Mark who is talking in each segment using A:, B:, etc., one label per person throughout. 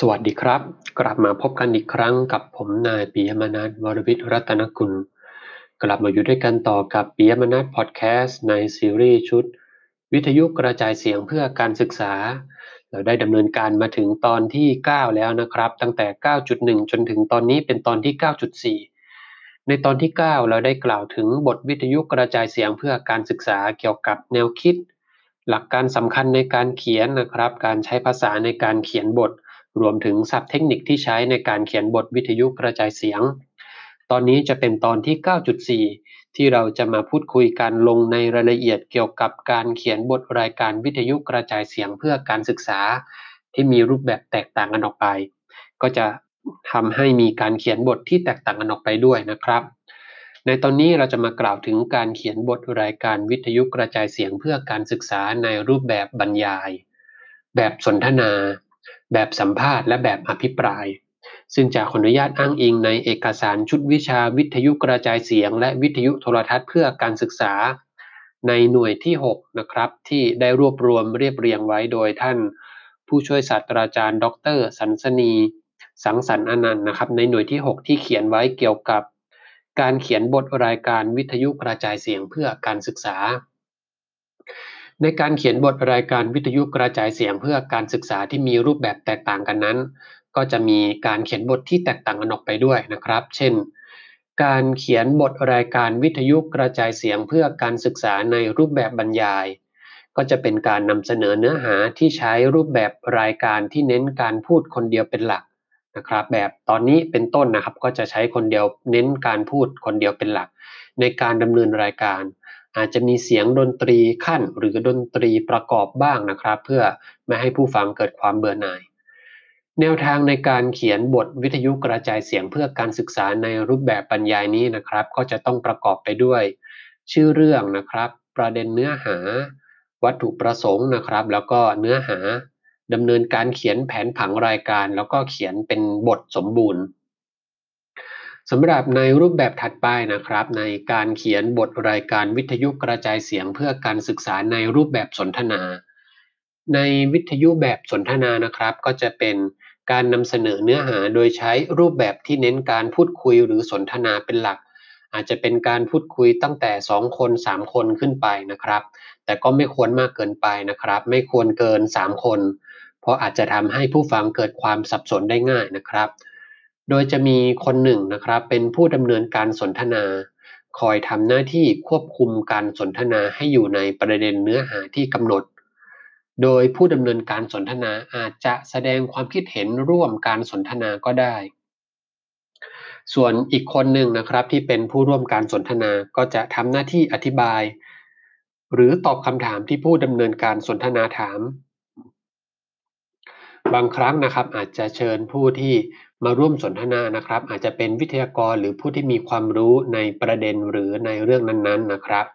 A: สวัสดีครับ กลับมาพบกันอีกครั้งกับผมนายปิยมนัทวรวิทย์รัตนกุล กลับมาอยู่ด้วยกันต่อกับปิยมนัทพอดแคสต์ในซีรีส์ชุด วิทยุกระจายเสียงเพื่อการศึกษา เราได้ดำเนินการมาถึงตอนที่ 9 แล้วนะครับ ตั้งแต่ 9.1 จนถึงตอนนี้เป็นตอนที่ 9.4 ในตอนที่ 9 เราได้กล่าวถึงบทวิทยุกระจายเสียงเพื่อการศึกษาเกี่ยวกับแนวคิด หลักการสำคัญในการเขียนนะครับ การใช้ภาษาในการเขียนบท รวมถึงศัพท์เทคนิคที่ใช้ในการเขียนบทวิทยุกระจายเสียง ตอนนี้จะเป็นตอนที่ 9.4 ที่เราจะมาพูดคุยกันลงในรายละเอียดเกี่ยวกับการเขียนบทรายการวิทยุกระจายเสียงเพื่อการศึกษา ที่มีรูปแบบแตกต่างกันออกไป ก็จะทำให้มีการเขียนบทที่แตกต่างกันออกไปด้วยนะครับ ในตอนนี้เราจะมากล่าวถึงการเขียนบทรายการวิทยุกระจายเสียงเพื่อการศึกษาในรูปแบบบรรยาย แบบสนทนา แบบสัมภาษณ์และแบบอภิปราย ซึ่งจะขออนุญาตอ้างอิงในเอกสารชุดวิชาวิทยุกระจายเสียง และวิทยุโทรทัศน์เพื่อการศึกษา ในหน่วยที่ 6 นะครับ ที่ได้รวบรวมเรียบเรียงไว้โดยท่าน ผู้ช่วยศาสตราจารย์ ดร สันสนี สังสรรค์อนันต์นะครับ ในหน่วยที่ 6 ที่เขียนไว้เกี่ยวกับ การเขียนบทรายการวิทยุกระจายเสียงเพื่อการศึกษา ในการเขียนบทรายการวิทยุกระจายเสียงเพื่อการศึกษาที่มีรูปแบบแตกต่างกันนั้น ก็จะมีการเขียนบทที่แตกต่างกันออกไปด้วยนะครับ เช่น การเขียนบทรายการวิทยุกระจายเสียงเพื่อการศึกษาในรูปแบบบรรยาย ก็จะเป็นการนำเสนอเนื้อหาที่ใช้รูปแบบรายการที่เน้นการพูดคนเดียวเป็นหลักนะครับ แบบตอนนี้เป็นต้นนะครับก็จะใช้คนเดียวเน้นการพูดคนเดียวเป็นหลัก ในการดำเนินรายการ อาจจะมีเสียงดนตรีขั้นหรือดนตรีประกอบบ้างนะครับ เพื่อไม่ให้ผู้ฟังเกิดความเบื่อหน่าย แนวทางในการเขียนบทวิทยุกระจายเสียงเพื่อการศึกษาในรูปแบบบรรยายนี้นะครับ ก็จะต้องประกอบไปด้วย ชื่อเรื่องนะครับ ประเด็นเนื้อหา วัตถุประสงค์นะครับ แล้วก็เนื้อหาดำเนินการเขียนแผนผังรายการ แล้วก็เขียนเป็นบทสมบูรณ์ สำหรับในรูปแบบถัดไปนะครับ ในการเขียนบทรายการวิทยุกระจายเสียงเพื่อการศึกษาในรูปแบบสนทนา ในวิทยุแบบสนทนานะครับ ก็จะเป็นการนำเสนอเนื้อหาโดยใช้รูปแบบที่เน้นการพูดคุยหรือสนทนาเป็นหลัก อาจจะเป็นการพูดคุยตั้งแต่ 2 คน 3 คนขึ้นไปนะครับ แต่ก็ไม่ควรมากเกินไปนะครับ ไม่ควรเกิน 3 คน เพราะอาจจะทำให้ผู้ฟังเกิดความสับสนได้ง่ายนะครับ โดยจะมีคนหนึ่งนะครับเป็นผู้ดำเนินการสนทนา คอยทำหน้าที่ควบคุมการสนทนาให้อยู่ในประเด็นเนื้อหาที่กำหนด โดยผู้ดำเนินการสนทนาอาจจะแสดงความคิดเห็นร่วมการสนทนาก็ได้ ส่วนอีกคนหนึ่งนะครับที่เป็นผู้ร่วมการสนทนาก็จะทำหน้าที่อธิบาย หรือตอบคำถามที่ผู้ดำเนินการสนทนาถาม บางครั้งนะครับอาจจะเชิญผู้ที่มาร่วมสนทนานะครับ อาจจะเป็นวิทยากรหรือผู้ที่มีความรู้ในประเด็นหรือในเรื่องนั้นๆนะครับ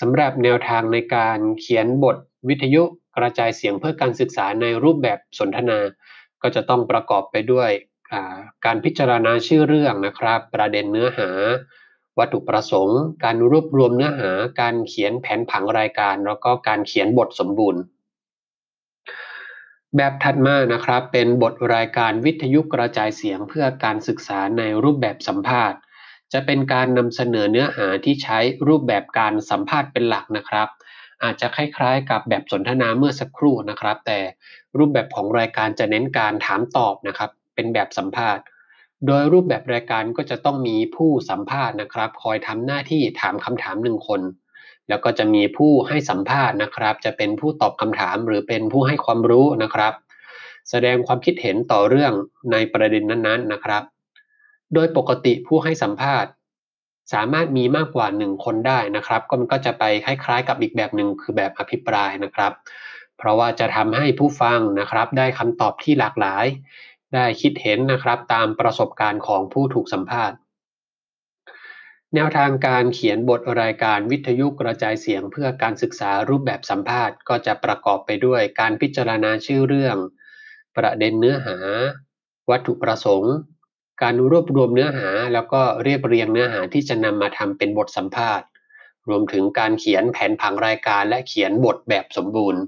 A: สำหรับแนวทางในการเขียนบทวิทยุกระจายเสียงเพื่อการศึกษาในรูปแบบสนทนา ก็จะต้องประกอบไปด้วยการพิจารณาชื่อเรื่องนะครับ ประเด็นเนื้อหา วัตถุประสงค์ การรวบรวมเนื้อหา การเขียนแผนผังรายการ แล้วก็การเขียนบทสมบูรณ์ แบบถัดมานะครับ เป็นบทรายการวิทยุกระจายเสียงเพื่อการศึกษาในรูปแบบสัมภาษณ์ จะเป็นการนำเสนอเนื้อหาที่ใช้รูปแบบการสัมภาษณ์เป็นหลักนะครับ อาจจะคล้ายๆ กับแบบสนทนาเมื่อสักครู่นะครับ แต่รูปแบบของรายการจะเน้นการถามตอบนะครับ เป็นแบบสัมภาษณ์ โดยรูปแบบรายการก็จะต้องมีผู้สัมภาษณ์นะครับ คอยทำหน้าที่ถามคำถามหนึ่งคน แล้วก็จะมีผู้ให้สัมภาษณ์นะครับ จะเป็นผู้ตอบคำถามหรือเป็นผู้ให้ความรู้นะครับ แสดงความคิดเห็นต่อเรื่องในประเด็นนั้นๆนะครับ โดยปกติผู้ให้สัมภาษณ์ สามารถมีมากกว่า 1 คนได้นะครับ ก็มันก็จะไปคล้ายๆ กับอีกแบบหนึ่งคือแบบอภิปรายนะครับ เพราะว่าจะทำให้ผู้ฟังนะครับ ได้คำตอบที่หลากหลาย ได้คิดเห็นนะครับตามประสบการณ์ของผู้ถูกสัมภาษณ์ แนวทางการเขียนบทรายการวิทยุกระจายเสียงเพื่อการศึกษารูปแบบสัมภาษณ์ก็จะประกอบไปด้วยการพิจารณาชื่อเรื่อง ประเด็นเนื้อหา วัตถุประสงค์ การรวบรวมเนื้อหาแล้วก็เรียบเรียงเนื้อหาที่จะนำมาทำเป็นบทสัมภาษณ์ รวมถึงการเขียนแผนผังรายการและเขียนบทแบบสมบูรณ์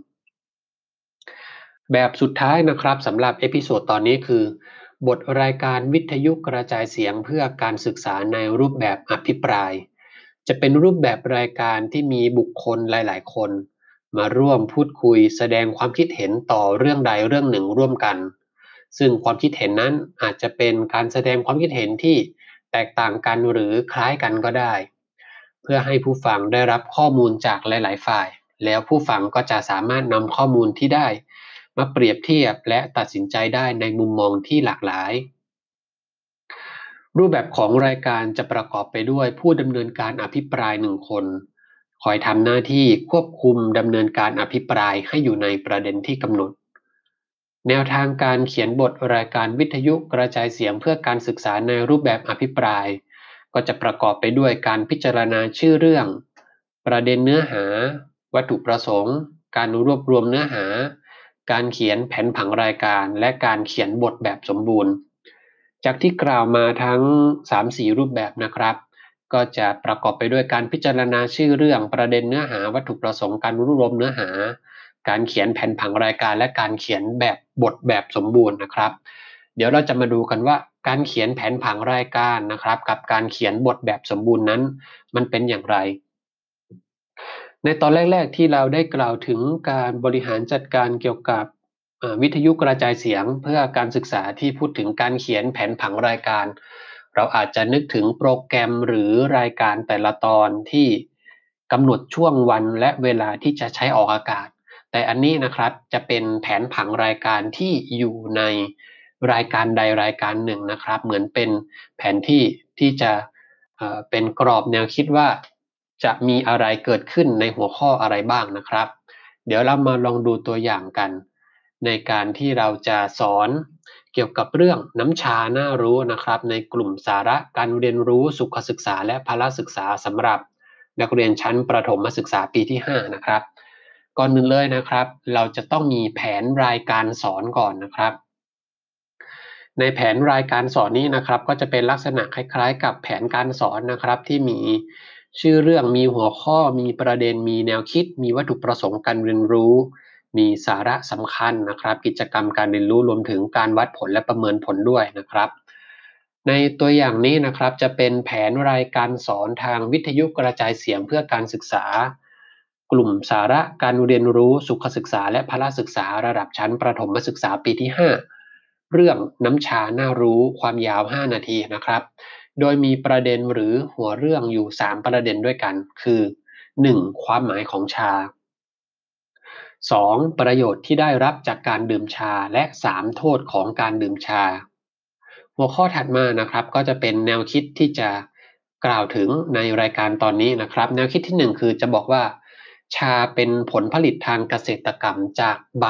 A: แบบสุดท้ายนะครับสำหรับ episode ตอนนี้คือ บทรายการวิทยุกระจายเสียงเพื่อการศึกษาในรูปแบบอภิปราย จะเป็นรูปแบบรายการที่มีบุคคลหลาย ๆ คน มาร่วมพูดคุยแสดงความคิดเห็นต่อเรื่องใดเรื่องหนึ่งร่วมกัน ซึ่งความคิดเห็นนั้นอาจจะเป็นการแสดงความคิดเห็นที่แตกต่างกันหรือคล้ายกันก็ได้ เพื่อให้ผู้ฟังได้รับข้อมูลจากหลาย ๆ ฝ่าย แล้วผู้ฟังก็จะสามารถนำข้อมูลที่ได้ มาเปรียบเทียบและตัดสินใจได้ในมุมมองที่หลากหลาย รูปแบบของรายการจะประกอบไปด้วยผู้ดำเนินการอภิปรายหนึ่งคนคอยทำหน้าที่ควบคุมดำเนินการอภิปรายให้อยู่ในประเด็นที่กำหนด แนวทางการเขียนบทรายการวิทยุกระจายเสียงเพื่อการศึกษาในรูปแบบอภิปราย ก็จะประกอบไปด้วยการพิจารณาชื่อเรื่อง ประเด็นเนื้อหา วัตถุประสงค์ การรวบรวมเนื้อหา การเขียนแผนผังรายการ และการเขียนบทแบบสมบูรณ์ จากที่กล่าวมาทั้ง 3-4 รูปแบบนะครับ ก็จะประกอบไปด้วยการพิจารณาชื่อเรื่องประเด็นเนื้อหาวัตถุประสงค์การรวบรวมเนื้อหา การเขียนแผนผังรายการ และการเขียนแบบบทแบบสมบูรณ์นะครับ เดี๋ยวเราจะมาดูกันว่าการเขียนแผนผังรายการนะครับ กับการเขียนบทแบบสมบูรณ์นั้น มันเป็นอย่างไร ในตอนแรก ๆ ที่เราได้กล่าวถึงการบริหารจัดการเกี่ยวกับวิทยุกระจายเสียงเพื่อการศึกษาที่พูดถึงการเขียนแผนผังรายการ เราอาจจะนึกถึงโปรแกรมหรือรายการแต่ละตอนที่กำหนดช่วงวันและเวลาที่จะใช้ออกอากาศ แต่อันนี้นะครับจะเป็นแผนผังรายการที่อยู่ในรายการใดรายการหนึ่งนะครับ เหมือนเป็นแผนที่ที่จะเป็นกรอบแนวคิดว่า จะมีอะไรเกิดขึ้นในหัวข้ออะไรบ้างนะครับ เดี๋ยวเรามาลองดูตัวอย่างกัน ในการที่เราจะสอนเกี่ยวกับเรื่องน้ำชาน่ารู้นะครับ ในกลุ่มสาระการเรียนรู้สุขศึกษาและพละศึกษาสำหรับ นักเรียนชั้นประถมศึกษาปีที่ 5 นะครับ ก่อนหนึ่งเลยนะครับ เราจะต้องมีแผนรายการสอนก่อนนะครับในแผนรายการสอนนี้นะครับก็จะเป็นลักษณะคล้ายๆ กับแผนการสอนนะครับที่มี ชื่อเรื่องมีหัวข้อมีประเด็นมีแนวคิด มีวัตถุประสงค์การเรียนรู้ มีสาระสำคัญนะครับ กิจกรรมการเรียนรู้รวมถึงการวัดผลและประเมินผลด้วยนะครับ ในตัวอย่างนี้นะครับจะเป็นแผนรายการสอนทางวิทยุกระจายเสียงเพื่อการศึกษา กลุ่มสาระการเรียนรู้สุขศึกษา และพละศึกษาระดับชั้นประถมศึกษาปีที่ 5 เรื่องน้ำชาน่ารู้ความยาว 5 นาทีนะครับ โดยมีประเด็นหรือหัวเรื่องอยู่ 3 ประเด็นด้วยกัน คือ 1. ความหมายของชา 2. ประโยชน์ที่ได้รับจากการดื่มชาและ 3. โทษของการดื่มชา หัวข้อถัดมานะครับก็จะเป็นแนวคิดที่จะกล่าวถึงในรายการตอนนี้นะครับ แนวคิดที่ 1 คือจะบอกว่า ชาเป็นผลผลิตทางเกษตรกรรมจากใบ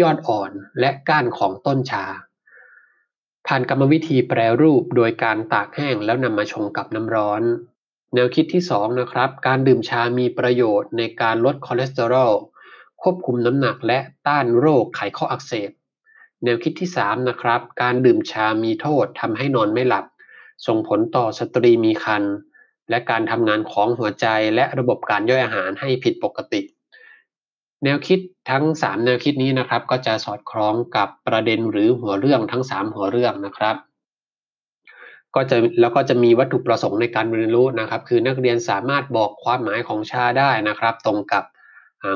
A: ยอดอ่อนและก้านของต้นชา ผ่านกรรมวิธีแปรรูปโดยการตากแห้งแล้วนำมาชงกับน้ำร้อน แนวคิดที่ 2 นะครับ การดื่มชามีประโยชน์ในการลดคอเลสเตอรอลควบคุมน้ำหนักและต้านโรคไขข้ออักเสบ แนวคิดที่ 3 นะครับ การดื่มชามีโทษทำให้นอนไม่หลับ ส่งผลต่อสตรีมีครรภ์และการทำงานของหัวใจและระบบการย่อยอาหารให้ผิดปกติ แนวคิดทั้ง 3 แนวคิดนี้นะครับ ก็จะสอดคล้องกับประเด็นหรือหัวเรื่องทั้ง 3 หัวเรื่องนะครับ ก็จะแล้วก็จะมีวัตถุประสงค์ในการเรียนรู้นะครับ คือนักเรียนสามารถบอกความหมายของชาได้นะครับ ตรงกับ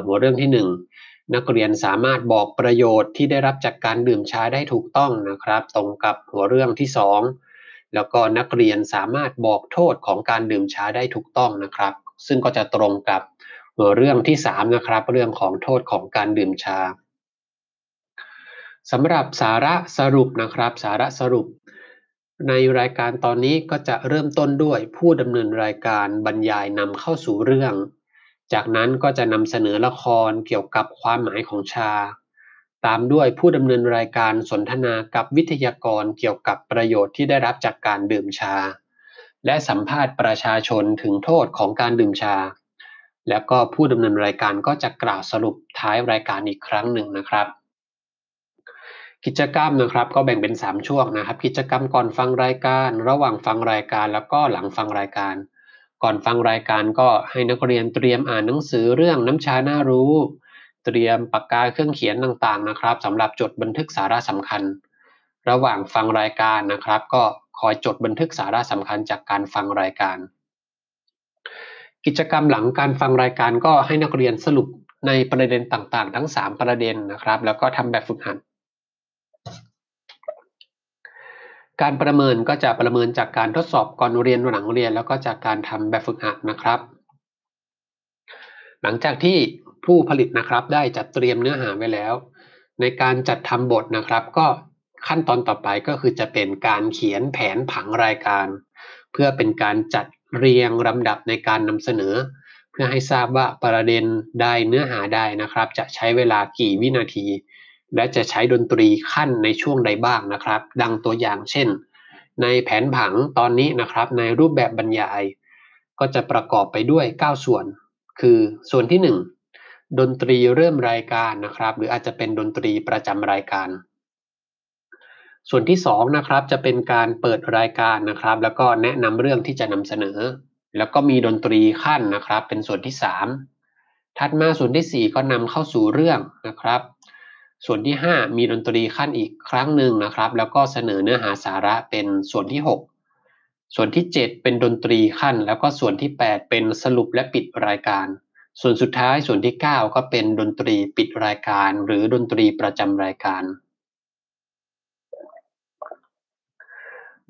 A: หัวเรื่องที่ 1 นักเรียนสามารถบอกประโยชน์ที่ได้รับจากการดื่มชาได้ถูกต้องนะครับ ตรงกับหัวเรื่องที่ 2 แล้วก็นักเรียนสามารถบอกโทษของการดื่มชาได้ถูกต้องนะครับ ซึ่งก็จะตรงกับ เรื่องที่3นะครับ เรื่องของโทษของการดื่มชาสำหรับสาระสรุปนะครับ สาระสรุป ในรายการตอนนี้ก็จะเริ่มต้นด้วยผู้ดำเนินรายการบรรยายนำเข้าสู่เรื่อง จากนั้นก็จะนำเสนอละครเกี่ยวกับความหมายของชา ตามด้วยผู้ดำเนินรายการสนทนากับวิทยากรเกี่ยวกับประโยชน์ที่ได้รับจากการดื่มชา และสัมภาษณ์ประชาชนถึงโทษของการดื่มชา แล้วก็ผู้ดำเนินรายการก็จะกล่าวสรุปท้ายรายการอีกครั้งหนึ่งนะครับ กิจกรรมนะครับก็แบ่งเป็น 3 ช่วงนะครับ กิจกรรมก่อนฟังรายการ ระหว่างฟังรายการ แล้วก็หลังฟังรายการ ก่อนฟังรายการก็ให้นักเรียนเตรียมอ่านหนังสือเรื่องน้ำชาน่ารู้ เตรียมปากกาเครื่องเขียนต่างๆนะครับสำหรับจดบันทึกสาระสำคัญ ระหว่างฟังรายการนะครับ ก็คอยจดบันทึกสาระสำคัญจากการฟังรายการ กิจกรรมหลังการฟังรายการก็ให้นักเรียนสรุปในประเด็นต่างๆ ทั้ง 3 ประเด็นนะครับ แล้วก็ทำแบบฝึกหัดการประเมินก็จะประเมินจากการทดสอบก่อนเรียนหลังเรียน แล้วก็จากการทำแบบฝึกหัดนะครับ หลังจากที่ผู้ผลิตนะครับได้จัดเตรียมเนื้อหาไว้แล้ว ในการจัดทำบทนะครับ ก็ขั้นตอนต่อไปก็คือจะเป็นการเขียนแผนผังรายการ เพื่อเป็นการจัด เรียงลำดับในการนำเสนอ เพื่อให้ทราบว่าประเด็นได้เนื้อหาได้นะครับ จะใช้เวลากี่วินาที และจะใช้ดนตรีขั้นในช่วงใดบ้างนะครับ ดังตัวอย่างเช่น ในแผนผังตอนนี้นะครับ ในรูปแบบบรรยาย ก็จะประกอบไปด้วย 9 ส่วน คือส่วนที่ 1 ดนตรีเริ่มรายการนะครับ หรืออาจจะเป็นดนตรีประจำรายการ ส่วนที่2นะครับจะเป็นการเปิดรายการนะครับ แล้วก็แนะนำเรื่องที่จะนำเสนอ แล้วก็มีดนตรีขั้นนะครับ เป็นส่วนที่ 3 ถัดมาส่วนที่ 4 ก็นำเข้าสู่เรื่องนะครับ ส่วนที่ 5 มีดนตรีขั้นอีกครั้งหนึ่งนะครับ แล้วก็เสนอเนื้อหาสาระเป็นส่วนที่ 6 ส่วนที่ 7 เป็นดนตรีขั้น แล้วก็ส่วนที่ 8 เป็นสรุปและปิดรายการ ส่วนสุดท้ายส่วนที่ 9 ก็เป็นดนตรีปิดรายการ หรือดนตรีประจำรายการ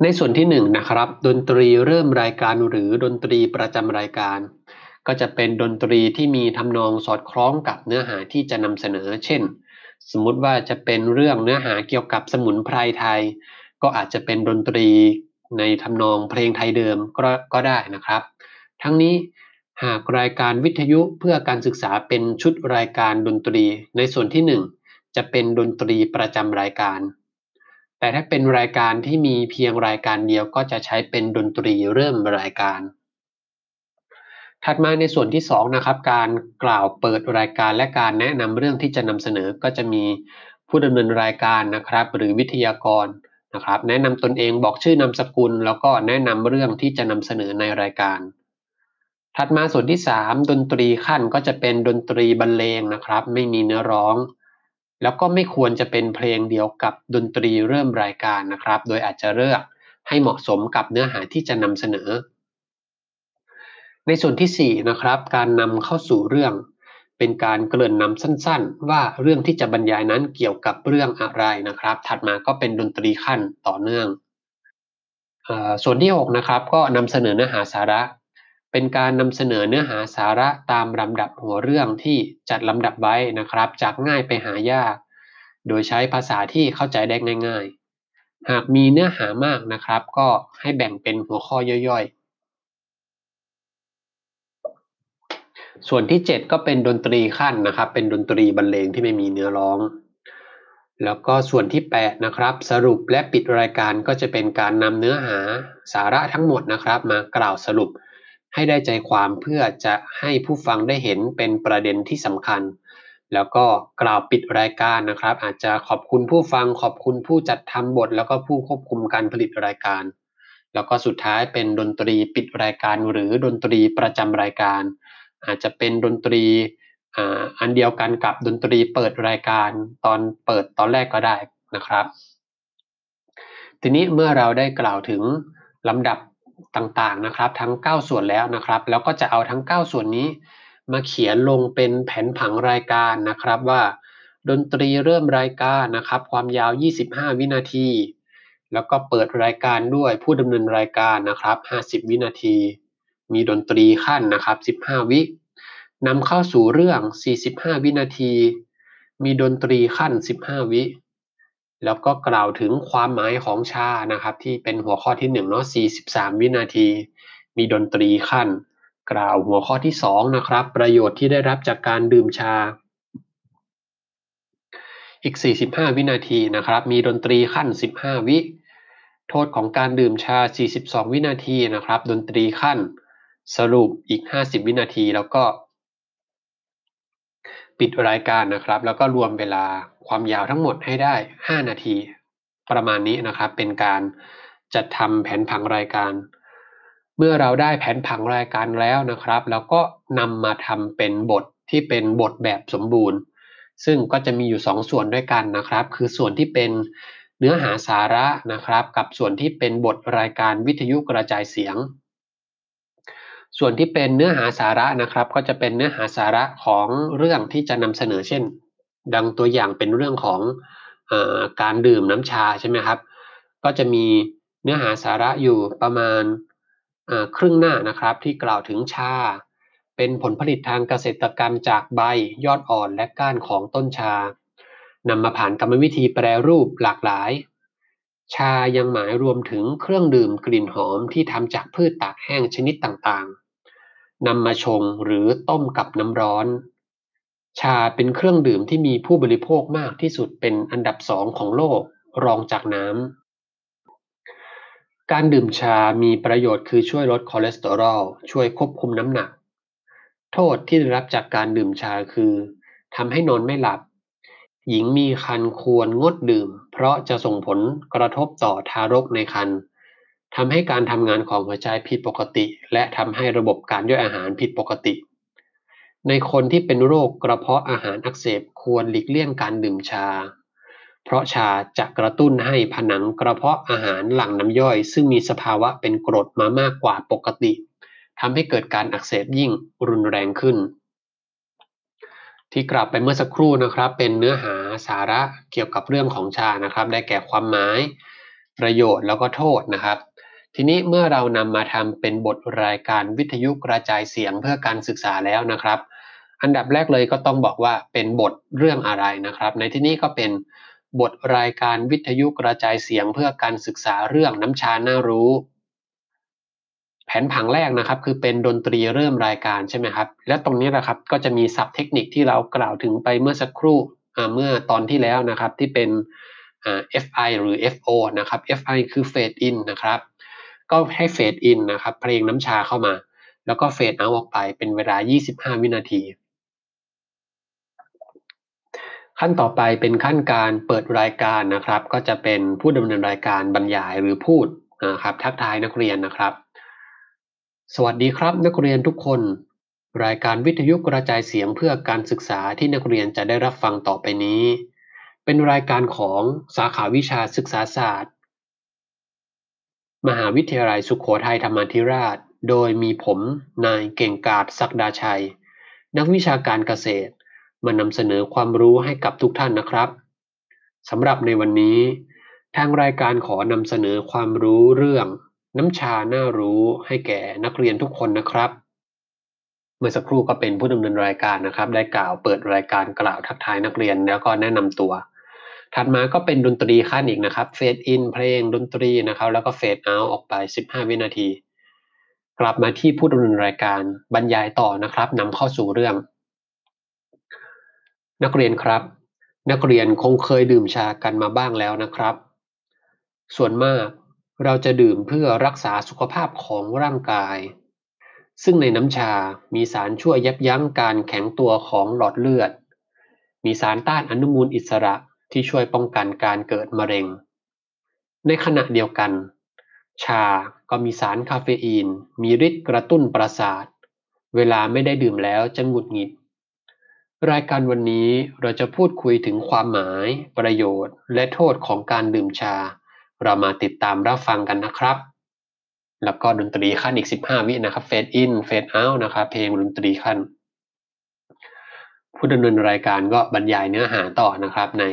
A: ในส่วนที่1นนะครับ ดนตรีเริ่มรายการหรือดนตรีประจำรายการ ก็จะเป็นดนตรีที่มีทำนองสอดคล้องกับเนื้อหาที่จะนำเสนอ เช่น สมมุติว่าจะเป็นเรื่องเนื้อหาเกี่ยวกับสมุนไพรไทย ก็อาจจะเป็นดนตรีในทำนองเพลงไทยเดิมก็ก็ได้นะครับ ทั้งนี้หากรายการวิทยุเพื่อการศึกษาเป็นชุดรายการดนตรี ในส่วนที่ 1 จะเป็นดนตรีประจำรายการ แต่ถ้าเป็นรายการที่มีเพียงรายการเดียวก็จะใช้เป็นดนตรีเริ่มรายการ ถัดมาในส่วนที่2นะครับการกล่าวเปิดรายการและการแนะนำเรื่องที่จะนำเสนอก็จะมีผู้ดำเนินรายการนะครับ หรือวิทยากรนะครับแนะนำตนเองบอกชื่อนามสกุล แล้วก็แนะนำเรื่องที่จะนำเสนอในรายการ ถัดมาส่วนที่ 3 ดนตรีขั้นก็จะเป็นดนตรีบรรเลงนะครับ ไม่มีเนื้อร้อง แล้วก็ไม่ควรจะเป็นเพลงเดียวกับดนตรีเริ่มรายการนะครับ โดยอาจจะเลือกให้เหมาะสมกับเนื้อหาที่จะนำเสนอ ในส่วนที่ 4 นะครับ การนำเข้าสู่เรื่อง เป็นการเกริ่นนำสั้นๆ ว่าเรื่องที่จะบรรยายนั้นเกี่ยวกับเรื่องอะไรนะครับ ถัดมาก็เป็นดนตรีขั้นต่อเนื่อง ส่วนที่ 6 นะครับ ก็นำเสนอเนื้อหาสาระ เป็นการนำเสนอเนื้อหาสาระตามลำดับหัวเรื่องที่จัดลำดับไว้นะครับ จากง่ายไปหายาก โดยใช้ภาษาที่เข้าใจได้ง่าย ๆ หากมีเนื้อหามากนะครับ ก็ให้แบ่งเป็นหัวข้อย่อยๆ ส่วนที่ 7 ก็เป็นดนตรีขั้นนะครับ เป็นดนตรีบรรเลงที่ไม่มีเนื้อร้อง แล้วก็ส่วนที่ 8 นะครับ สรุปและปิดรายการก็จะเป็นการนำเนื้อหาสาระทั้งหมดนะครับ มากล่าวสรุป ให้ได้ใจความเพื่อจะให้ผู้ฟังได้เห็นเป็นประเด็นที่สำคัญ แล้วก็กล่าวปิดรายการนะครับ อาจจะขอบคุณผู้ฟังขอบคุณผู้จัดทำบท แล้วก็ผู้ควบคุมการผลิตรายการ แล้วก็สุดท้ายเป็นดนตรีปิดรายการ หรือดนตรีประจำรายการ อาจจะเป็นดนตรีอันเดียวกันกับดนตรีเปิดรายการตอนเปิดตอนแรกก็ได้นะครับ ทีนี้เมื่อเราได้กล่าวถึงลำดับ ต่างๆนะครับ ทั้ง 9 ส่วนแล้วนะครับ แล้วก็จะเอาทั้ง 9 ส่วนนี้ มาเขียนลงเป็นแผนผังรายการนะครับว่า ดนตรีเริ่มรายการนะครับ ความยาว 25 วินาที แล้วก็เปิดรายการด้วยผู้ดำเนินรายการนะครับ 50 วินาที มีดนตรีขั้นนะครับ 15 วินำเข้าสู่เรื่อง 45 วินาที มีดนตรีขั้น 15 วิ แล้วก็กล่าวถึงความหมายของชานะครับ ที่เป็นหัวข้อที่1เนาะ43 วินาที มีดนตรีขั้น กล่าวหัวข้อที่2นะครับ ประโยชน์ที่ได้รับจากการดื่มชา อีก 45 วินาทีนะครับ มีดนตรีขั้น 15 วิ โทษของการดื่มชา 42 วินาทีนะครับ ดนตรีขั้น สรุปอีก 50 วินาทีแล้วก็ ปิดรายการนะครับ แล้วก็รวมเวลา ความยาวทั้งหมดให้ได้ 5 นาที ประมาณนี้นะครับ เป็นการจัดทำแผนผังรายการ เมื่อเราได้แผนผังรายการแล้วนะครับแล้วก็นำมาทำเป็นบทที่เป็นบทแบบสมบูรณ์ ซึ่งก็จะมีอยู่2ส่วนด้วยกันนะครับ คือส่วนที่เป็นเนื้อหาสาระนะครับ กับส่วนที่เป็นบทรายการวิทยุกระจายเสียง ส่วนที่เป็นเนื้อหาสาระนะครับ ก็จะเป็นเนื้อหาสาระของเรื่องที่จะนำเสนอเช่น ดังตัวอย่างเป็นเรื่องของอการดื่มน้ำชาใช่ไหมครับ ก็จะมีเนื้อหาสาระอยู่ประมาณครึ่งหน้านะครับที่กล่าวถึงชา เป็นผลผลิตทางเกษตรกรรมจากใบยอดอ่อนและก้านของต้นชานำมาผ่านกรรมวิธีแปรรูปหลากหลาย ชายังหมายรวมถึงเครื่องดื่มกลิ่นหอมที่ทำจากพืชตากแห้งชนิดต่างๆนำมาชงหรือต้มกับน้ำร้อน ชาเป็นเครื่องดื่มที่มีผู้บริโภคมากที่สุดเป็นอันดับสองของโลกรองจากน้ำ การดื่มชามีประโยชน์คือช่วยลดคอเลสเตอรอล ช่วยควบคุมน้ำหนัก โทษที่ได้รับจากการดื่มชาคือทำให้นอนไม่หลับ หญิงมีครรภ์ควรงดดื่ม เพราะจะส่งผลกระทบต่อทารกในครรภ์ทำให้การทำงานของหัวใจผิดปกติ และทำให้ระบบการย่อยอาหารผิดปกติ ในคนที่เป็นโรคกระเพาะอาหารอักเสบควรหลีกเลี่ยงการดื่มชา เพราะชาจะกระตุ้นให้ผนังกระเพาะอาหารหลั่งน้ำย่อย ซึ่งมีสภาวะเป็นกรดมามากกว่าปกติทำให้เกิดการอักเสบยิ่งรุนแรงขึ้น ที่กลับไปเมื่อสักครู่นะครับ เป็นเนื้อหาสาระเกี่ยวกับเรื่องของชานะครับ ได้แก่ความหมาย ประโยชน์แล้วก็โทษนะครับทีนี้เมื่อเรานำมาทำเป็นบทรายการวิทยุกระจายเสียงเพื่อการศึกษาแล้วนะครับ อันดับแรกเลยก็ต้องบอกว่าเป็นบทเรื่องอะไรนะครับ ในที่นี้ก็เป็นบทรายการวิทยุกระจายเสียงเพื่อการศึกษาเรื่องน้ำชาน่ารู้ แผนผังแรกนะครับคือเป็นดนตรีเริ่มรายการใช่ไหมครับ และตรงนี้แหละครับก็จะมีศัพท์เทคนิคที่เรากล่าวถึงไปเมื่อสักครู่เมื่อตอนที่แล้วนะครับที่เป็น FI หรือ FO นะครับ FI คือ fade in นะครับ ก็ให้ fade in นะครับเพลงน้ำชาเข้ามา แล้วก็ fade out ออกไปเป็นเวลา 25 วินาที ขั้นต่อไปเป็นขั้นการเปิดรายการนะครับ ก็จะเป็นผู้ดำเนินรายการบรรยายหรือพูดนะครับ ทักทายนักเรียนนะครับ สวัสดีครับนักเรียนทุกคน รายการวิทยุกระจายเสียงเพื่อการศึกษาที่นักเรียนจะได้รับฟังต่อไปนี้ เป็นรายการของสาขาวิชาศึกษาศาสตร์ มหาวิทยาลัยสุขโขทัยธรรมาธิราช โดยมีผมนายเก่งกาศศักดาชัย นักวิชาการเกษตร มานำเสนอความรู้ให้กับทุกท่านนะครับสำหรับในวันนี้ ทางรายการขอนำเสนอความรู้เรื่อง น้ำชาน่ารู้ให้แก่นักเรียนทุกคนนะครับ เมื่อสักครู่ก็เป็นผู้ดำเนินรายการนะครับ ได้กล่าวเปิดรายการกล่าวทักทายนักเรียนแล้วก็แนะนำตัว ถัดมาก็เป็นดนตรีขั้นอีกนะครับเฟดอินเพลงดนตรีนะครับ แล้วก็เฟดเอาออกไป 15 วินาที กลับมาที่ผู้ดำเนินรายการบรรยายต่อนะครับนำเข้าสู่เรื่อง นักเรียนครับ นักเรียนคงเคยดื่มชากันมาบ้างแล้วนะครับ ส่วนมากเราจะดื่มเพื่อรักษาสุขภาพของร่างกาย ซึ่งในน้ำชา มีสารช่วยยับยั้งการแข็งตัวของหลอดเลือด มีสารต้านอนุมูลอิสระที่ช่วยป้องกันการเกิดมะเร็ง ในขณะเดียวกัน ชาก็มีสารคาเฟอีน มีฤทธิ์กระตุ้นประสาท เวลาไม่ได้ดื่มแล้วจะหงุดหงิด รายการวันนี้เราจะพูดคุยถึงความหมาย ประโยชน์ และโทษของการดื่มชา เรามาติดตามรับฟังกันนะครับ แล้วก็ดนตรีขั้นอีก 15 วินะครับเฟดอินเฟดเอาท์นะครับเพลงดนตรีขั้น ผู้ดำเนินรายการก็บรรยายเนื้อหาต่อนะครับใน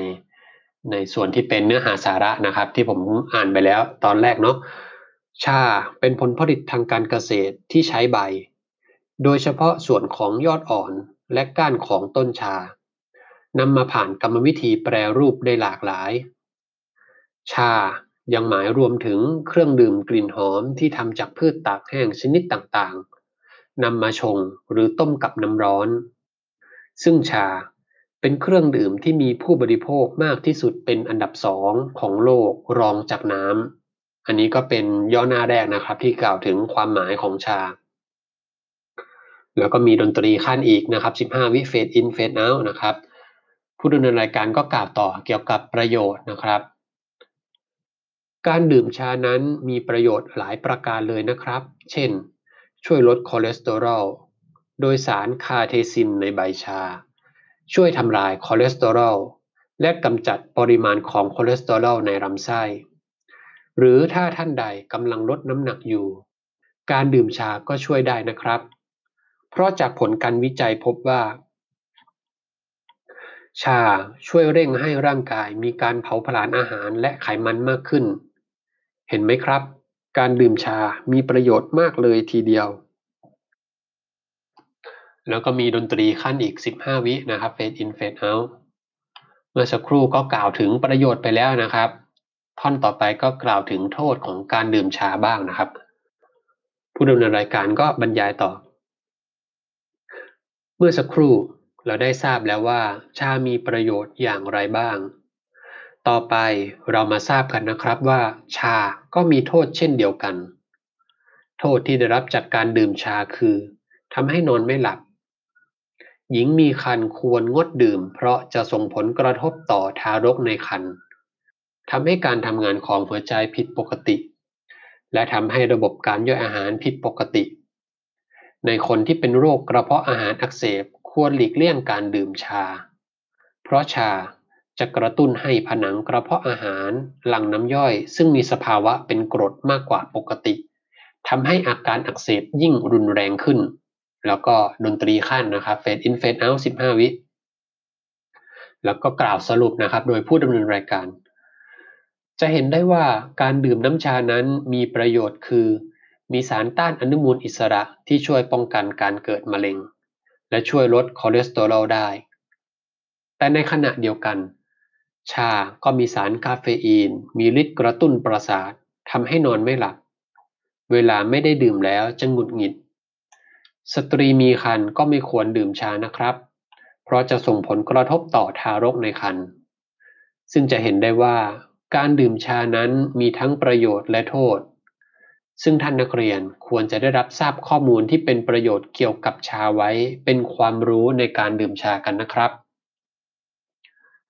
A: ในส่วนที่เป็นเนื้อหาสาระนะครับ ที่ผมอ่านไปแล้วตอนแรกเนาะชาเป็นผลผลิตทางการเกษตรที่ใช้ใบ โดยเฉพาะส่วนของยอดอ่อน และก้านของต้นชานำมาผ่านกรรมวิธีแปรรูปได้หลากหลาย ชายังหมายรวมถึงเครื่องดื่มกลิ่นหอมที่ทำจากพืชตากแห้งชนิดต่างๆนำมาชงหรือต้มกับน้ำร้อน ซึ่งชาเป็นเครื่องดื่มที่มีผู้บริโภคมากที่สุดเป็นอันดับสองของโลกรองจากน้ำอันนี้ก็เป็นย่อหน้าแรกนะครับที่กล่าวถึงความหมายของชา แล้วก็มีดนตรีคั่นอีกนะครับ 15 วิ fade in fade out นะครับ ผู้ดำเนินรายการก็กล่าวต่อเกี่ยวกับประโยชน์นะครับ การดื่มชานั้นมีประโยชน์หลายประการเลยนะครับ เช่น ช่วยลดคอเลสเตอรอล โดยสารคาเทชินในใบชา ช่วยทำลายคอเลสเตอรอล และกำจัดปริมาณของคอเลสเตอรอลในลำไส้ หรือถ้าท่านใดกำลังลดน้ำหนักอยู่ การดื่มชาก็ช่วยได้นะครับ เพราะจากผลการวิจัยพบว่า ชาช่วยเร่งให้ร่างกายมีการเผาผลาญอาหารและไขมันมากขึ้น เห็นไหมครับ การดื่มชามีประโยชน์มากเลยทีเดียว แล้วก็มีดนตรีขั้นอีก 15 วินะครับ fade in fade out เมื่อสักครู่ก็กล่าวถึงประโยชน์ไปแล้วนะครับ ท่อนต่อไปก็กล่าวถึงโทษของการดื่มชาบ้างนะครับ ผู้ดำเนินรายการก็บรรยายต่อ เมื่อสักครู่เราได้ทราบแล้วว่า ชามีประโยชน์อย่างไรบ้าง ต่อไปเรามาทราบกันนะครับว่า ชาก็มีโทษเช่นเดียวกัน โทษที่ได้รับจากการดื่มชาคือทำให้นอนไม่หลับ หญิงมีครรภ์ควรงดดื่ม เพราะจะส่งผลกระทบต่อทารกในครรภ์ทำให้การทำงานของหัวใจผิดปกติ และทำให้ระบบการย่อยอาหารผิดปกติ ในคนที่เป็นโรคกระเพาะอาหารอักเสบควรหลีกเลี่ยงการดื่มชา เพราะชาจะกระตุ้นให้ผนังกระเพาะอาหารหลั่งน้ำย่อย ซึ่งมีสภาวะเป็นกรดมากกว่าปกติทำให้อาการอักเสบยิ่งรุนแรงขึ้น แล้วก็ดนตรีคั่นนะครับ fade in fade out 15วิ แล้วก็กล่าวสรุปนะครับ โดยผู้ดำเนินรายการ จะเห็นได้ว่าการดื่มน้ำชานั้นมีประโยชน์คือ มีสารต้านอนุมูลอิสระที่ช่วยป้องกันการเกิดมะเร็ง และช่วยลดคอเลสเตอรอลได้ แต่ในขณะเดียวกัน ชาก็มีสารคาเฟอีน มีฤทธิ์กระตุ้นประสาททำให้นอนไม่หลับ เวลาไม่ได้ดื่มแล้วจะหงุดหงิด สตรีมีครรภ์ก็ไม่ควรดื่มชานะครับ เพราะจะส่งผลกระทบต่อทารกในครรภ์ซึ่งจะเห็นได้ว่าการดื่มชานั้นมีทั้งประโยชน์และโทษ ซึ่งท่านนักเรียนควรจะได้รับทราบข้อมูลที่เป็นประโยชน์เกี่ยวกับชาไว้เป็นความรู้ในการดื่มชากันนะครับ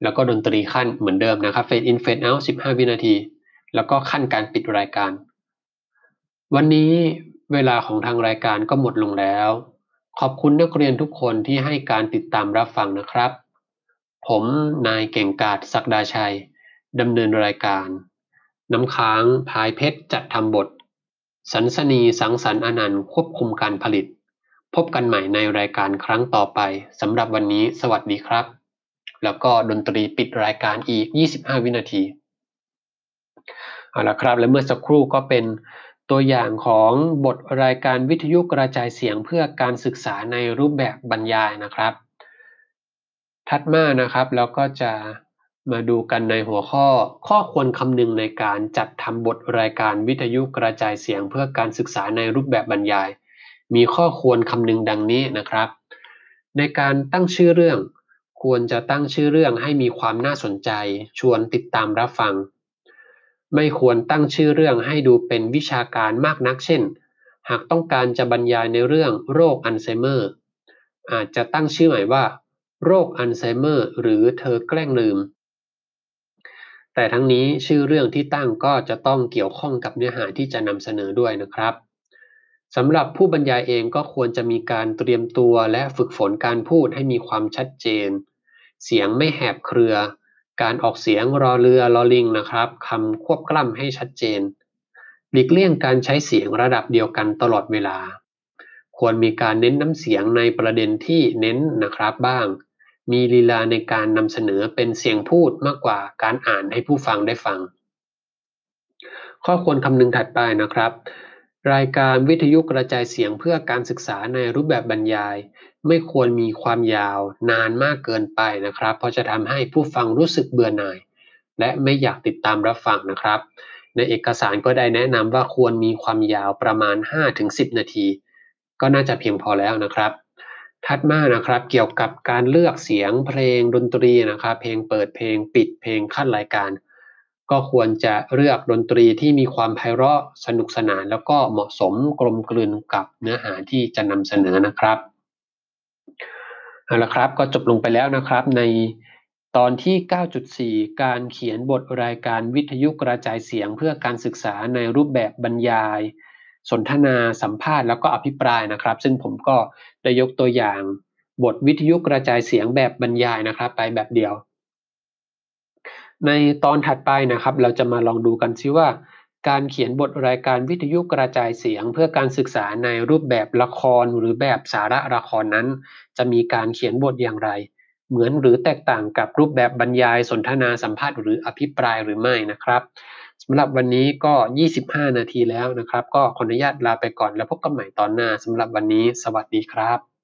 A: แล้วก็ดนตรีขั้นเหมือนเดิมนะครับ fade in fade out 15 วินาที แล้วก็ขั้นการปิดรายการ วันนี้เวลาของทางรายการก็หมดลงแล้ว ขอบคุณนักเรียนทุกคนที่ให้การติดตามรับฟังนะครับ ผมนายเก่งกาจศักดาชัยดำเนินรายการ น้ำค้างพายเพชรจัดทำบท สันสนีสังสรรค์อนันต์ควบคุมการผลิต พบกันใหม่ในรายการครั้งต่อไปสำหรับวันนี้สวัสดีครับ แล้วก็ดนตรีปิดรายการอีก 25 วินาทีเอาละครับ และเมื่อสักครู่ก็เป็นตัวอย่างของบทรายการวิทยุกระจายเสียงเพื่อการศึกษาในรูปแบบบรรยายนะครับ ถัดมานะครับแล้วก็จะ มาดูกันในหัวข้อ ข้อควรคำนึงในการจัดทำบทรายการวิทยุกระจายเสียงเพื่อการศึกษาในรูปแบบบรรยาย มีข้อควรคำนึงดังนี้นะครับ ในการตั้งชื่อเรื่อง ควรจะตั้งชื่อเรื่องให้มีความน่าสนใจ ชวนติดตามรับฟัง ไม่ควรตั้งชื่อเรื่องให้ดูเป็นวิชาการมากนักเช่น หากต้องการจะบรรยายในเรื่องโรคอัลไซเมอร์ อาจจะตั้งชื่อใหม่ว่า โรคอัลไซเมอร์ หรือเธอแกล้งลืม แต่ทั้งนี้ชื่อเรื่องที่ตั้งก็จะต้องเกี่ยวข้องกับเนื้อหาที่จะนำเสนอด้วยนะครับสำหรับผู้บรรยายเองก็ควรจะมีการเตรียมตัวและฝึกฝนการพูดให้มีความชัดเจน เสียงไม่แหบเครือ การออกเสียงรอเรือรอลิงนะครับคำควบกล้ำให้ชัดเจน หลีกเลี่ยงการใช้เสียงระดับเดียวกันตลอดเวลา ควรมีการเน้นน้ำเสียงในประเด็นที่เน้นนะครับบ้าง มีลีลาในการนำเสนอเป็นเสียงพูดมากกว่าการอ่านให้ผู้ฟังได้ฟัง ข้อควรคำนึงถัดไปนะครับ รายการวิทยุกระจายเสียงเพื่อการศึกษาในรูปแบบบรรยาย ไม่ควรมีความยาวนานมากเกินไปนะครับ เพราะจะทำให้ผู้ฟังรู้สึกเบื่อหน่าย และไม่อยากติดตามรับฟังนะครับ ในเอกสารก็ได้แนะนำว่าควรมีความยาวประมาณ 5-10 นาที ก็น่าจะเพียงพอแล้วนะครับ ถัดมานะครับเกี่ยวกับการเลือกเสียงเพลงดนตรีนะครับเพลงเปิดเพลงปิดเพลงขั้นรายการ ก็ควรจะเลือกดนตรีที่มีความไพเราะสนุกสนาน แล้วก็เหมาะสมกลมกลืนกับเนื้อหาที่จะนำเสนอนะครับเอาละครับก็จบลงไปแล้วนะครับในตอนที่ 9.4 การเขียนบทรายการวิทยุกระจายเสียงเพื่อการศึกษาในรูปแบบบรรยาย สนทนาสัมภาษณ์แล้วก็อภิปรายนะครับ ซึ่งผมก็ได้ยกตัวอย่างบทวิทยุกระจายเสียงแบบบรรยายนะครับ ไปแบบเดียว ในตอนถัดไปนะครับ เราจะมาลองดูกันซิว่า การเขียนบทรายการวิทยุกระจายเสียง เพื่อการศึกษาในรูปแบบละครหรือแบบสาระละครนั้น จะมีการเขียนบทอย่างไร เหมือนหรือแตกต่างกับรูปแบบบรรยายสนทนาสัมภาษณ์หรืออภิปรายหรือไม่นะครับ สำหรับวันนี้ก็ 25 นาทีแล้วนะครับ ก็ขออนุญาตลาไปก่อนแล้วพบกันใหม่ตอนหน้าสำหรับวันนี้ สวัสดีครับ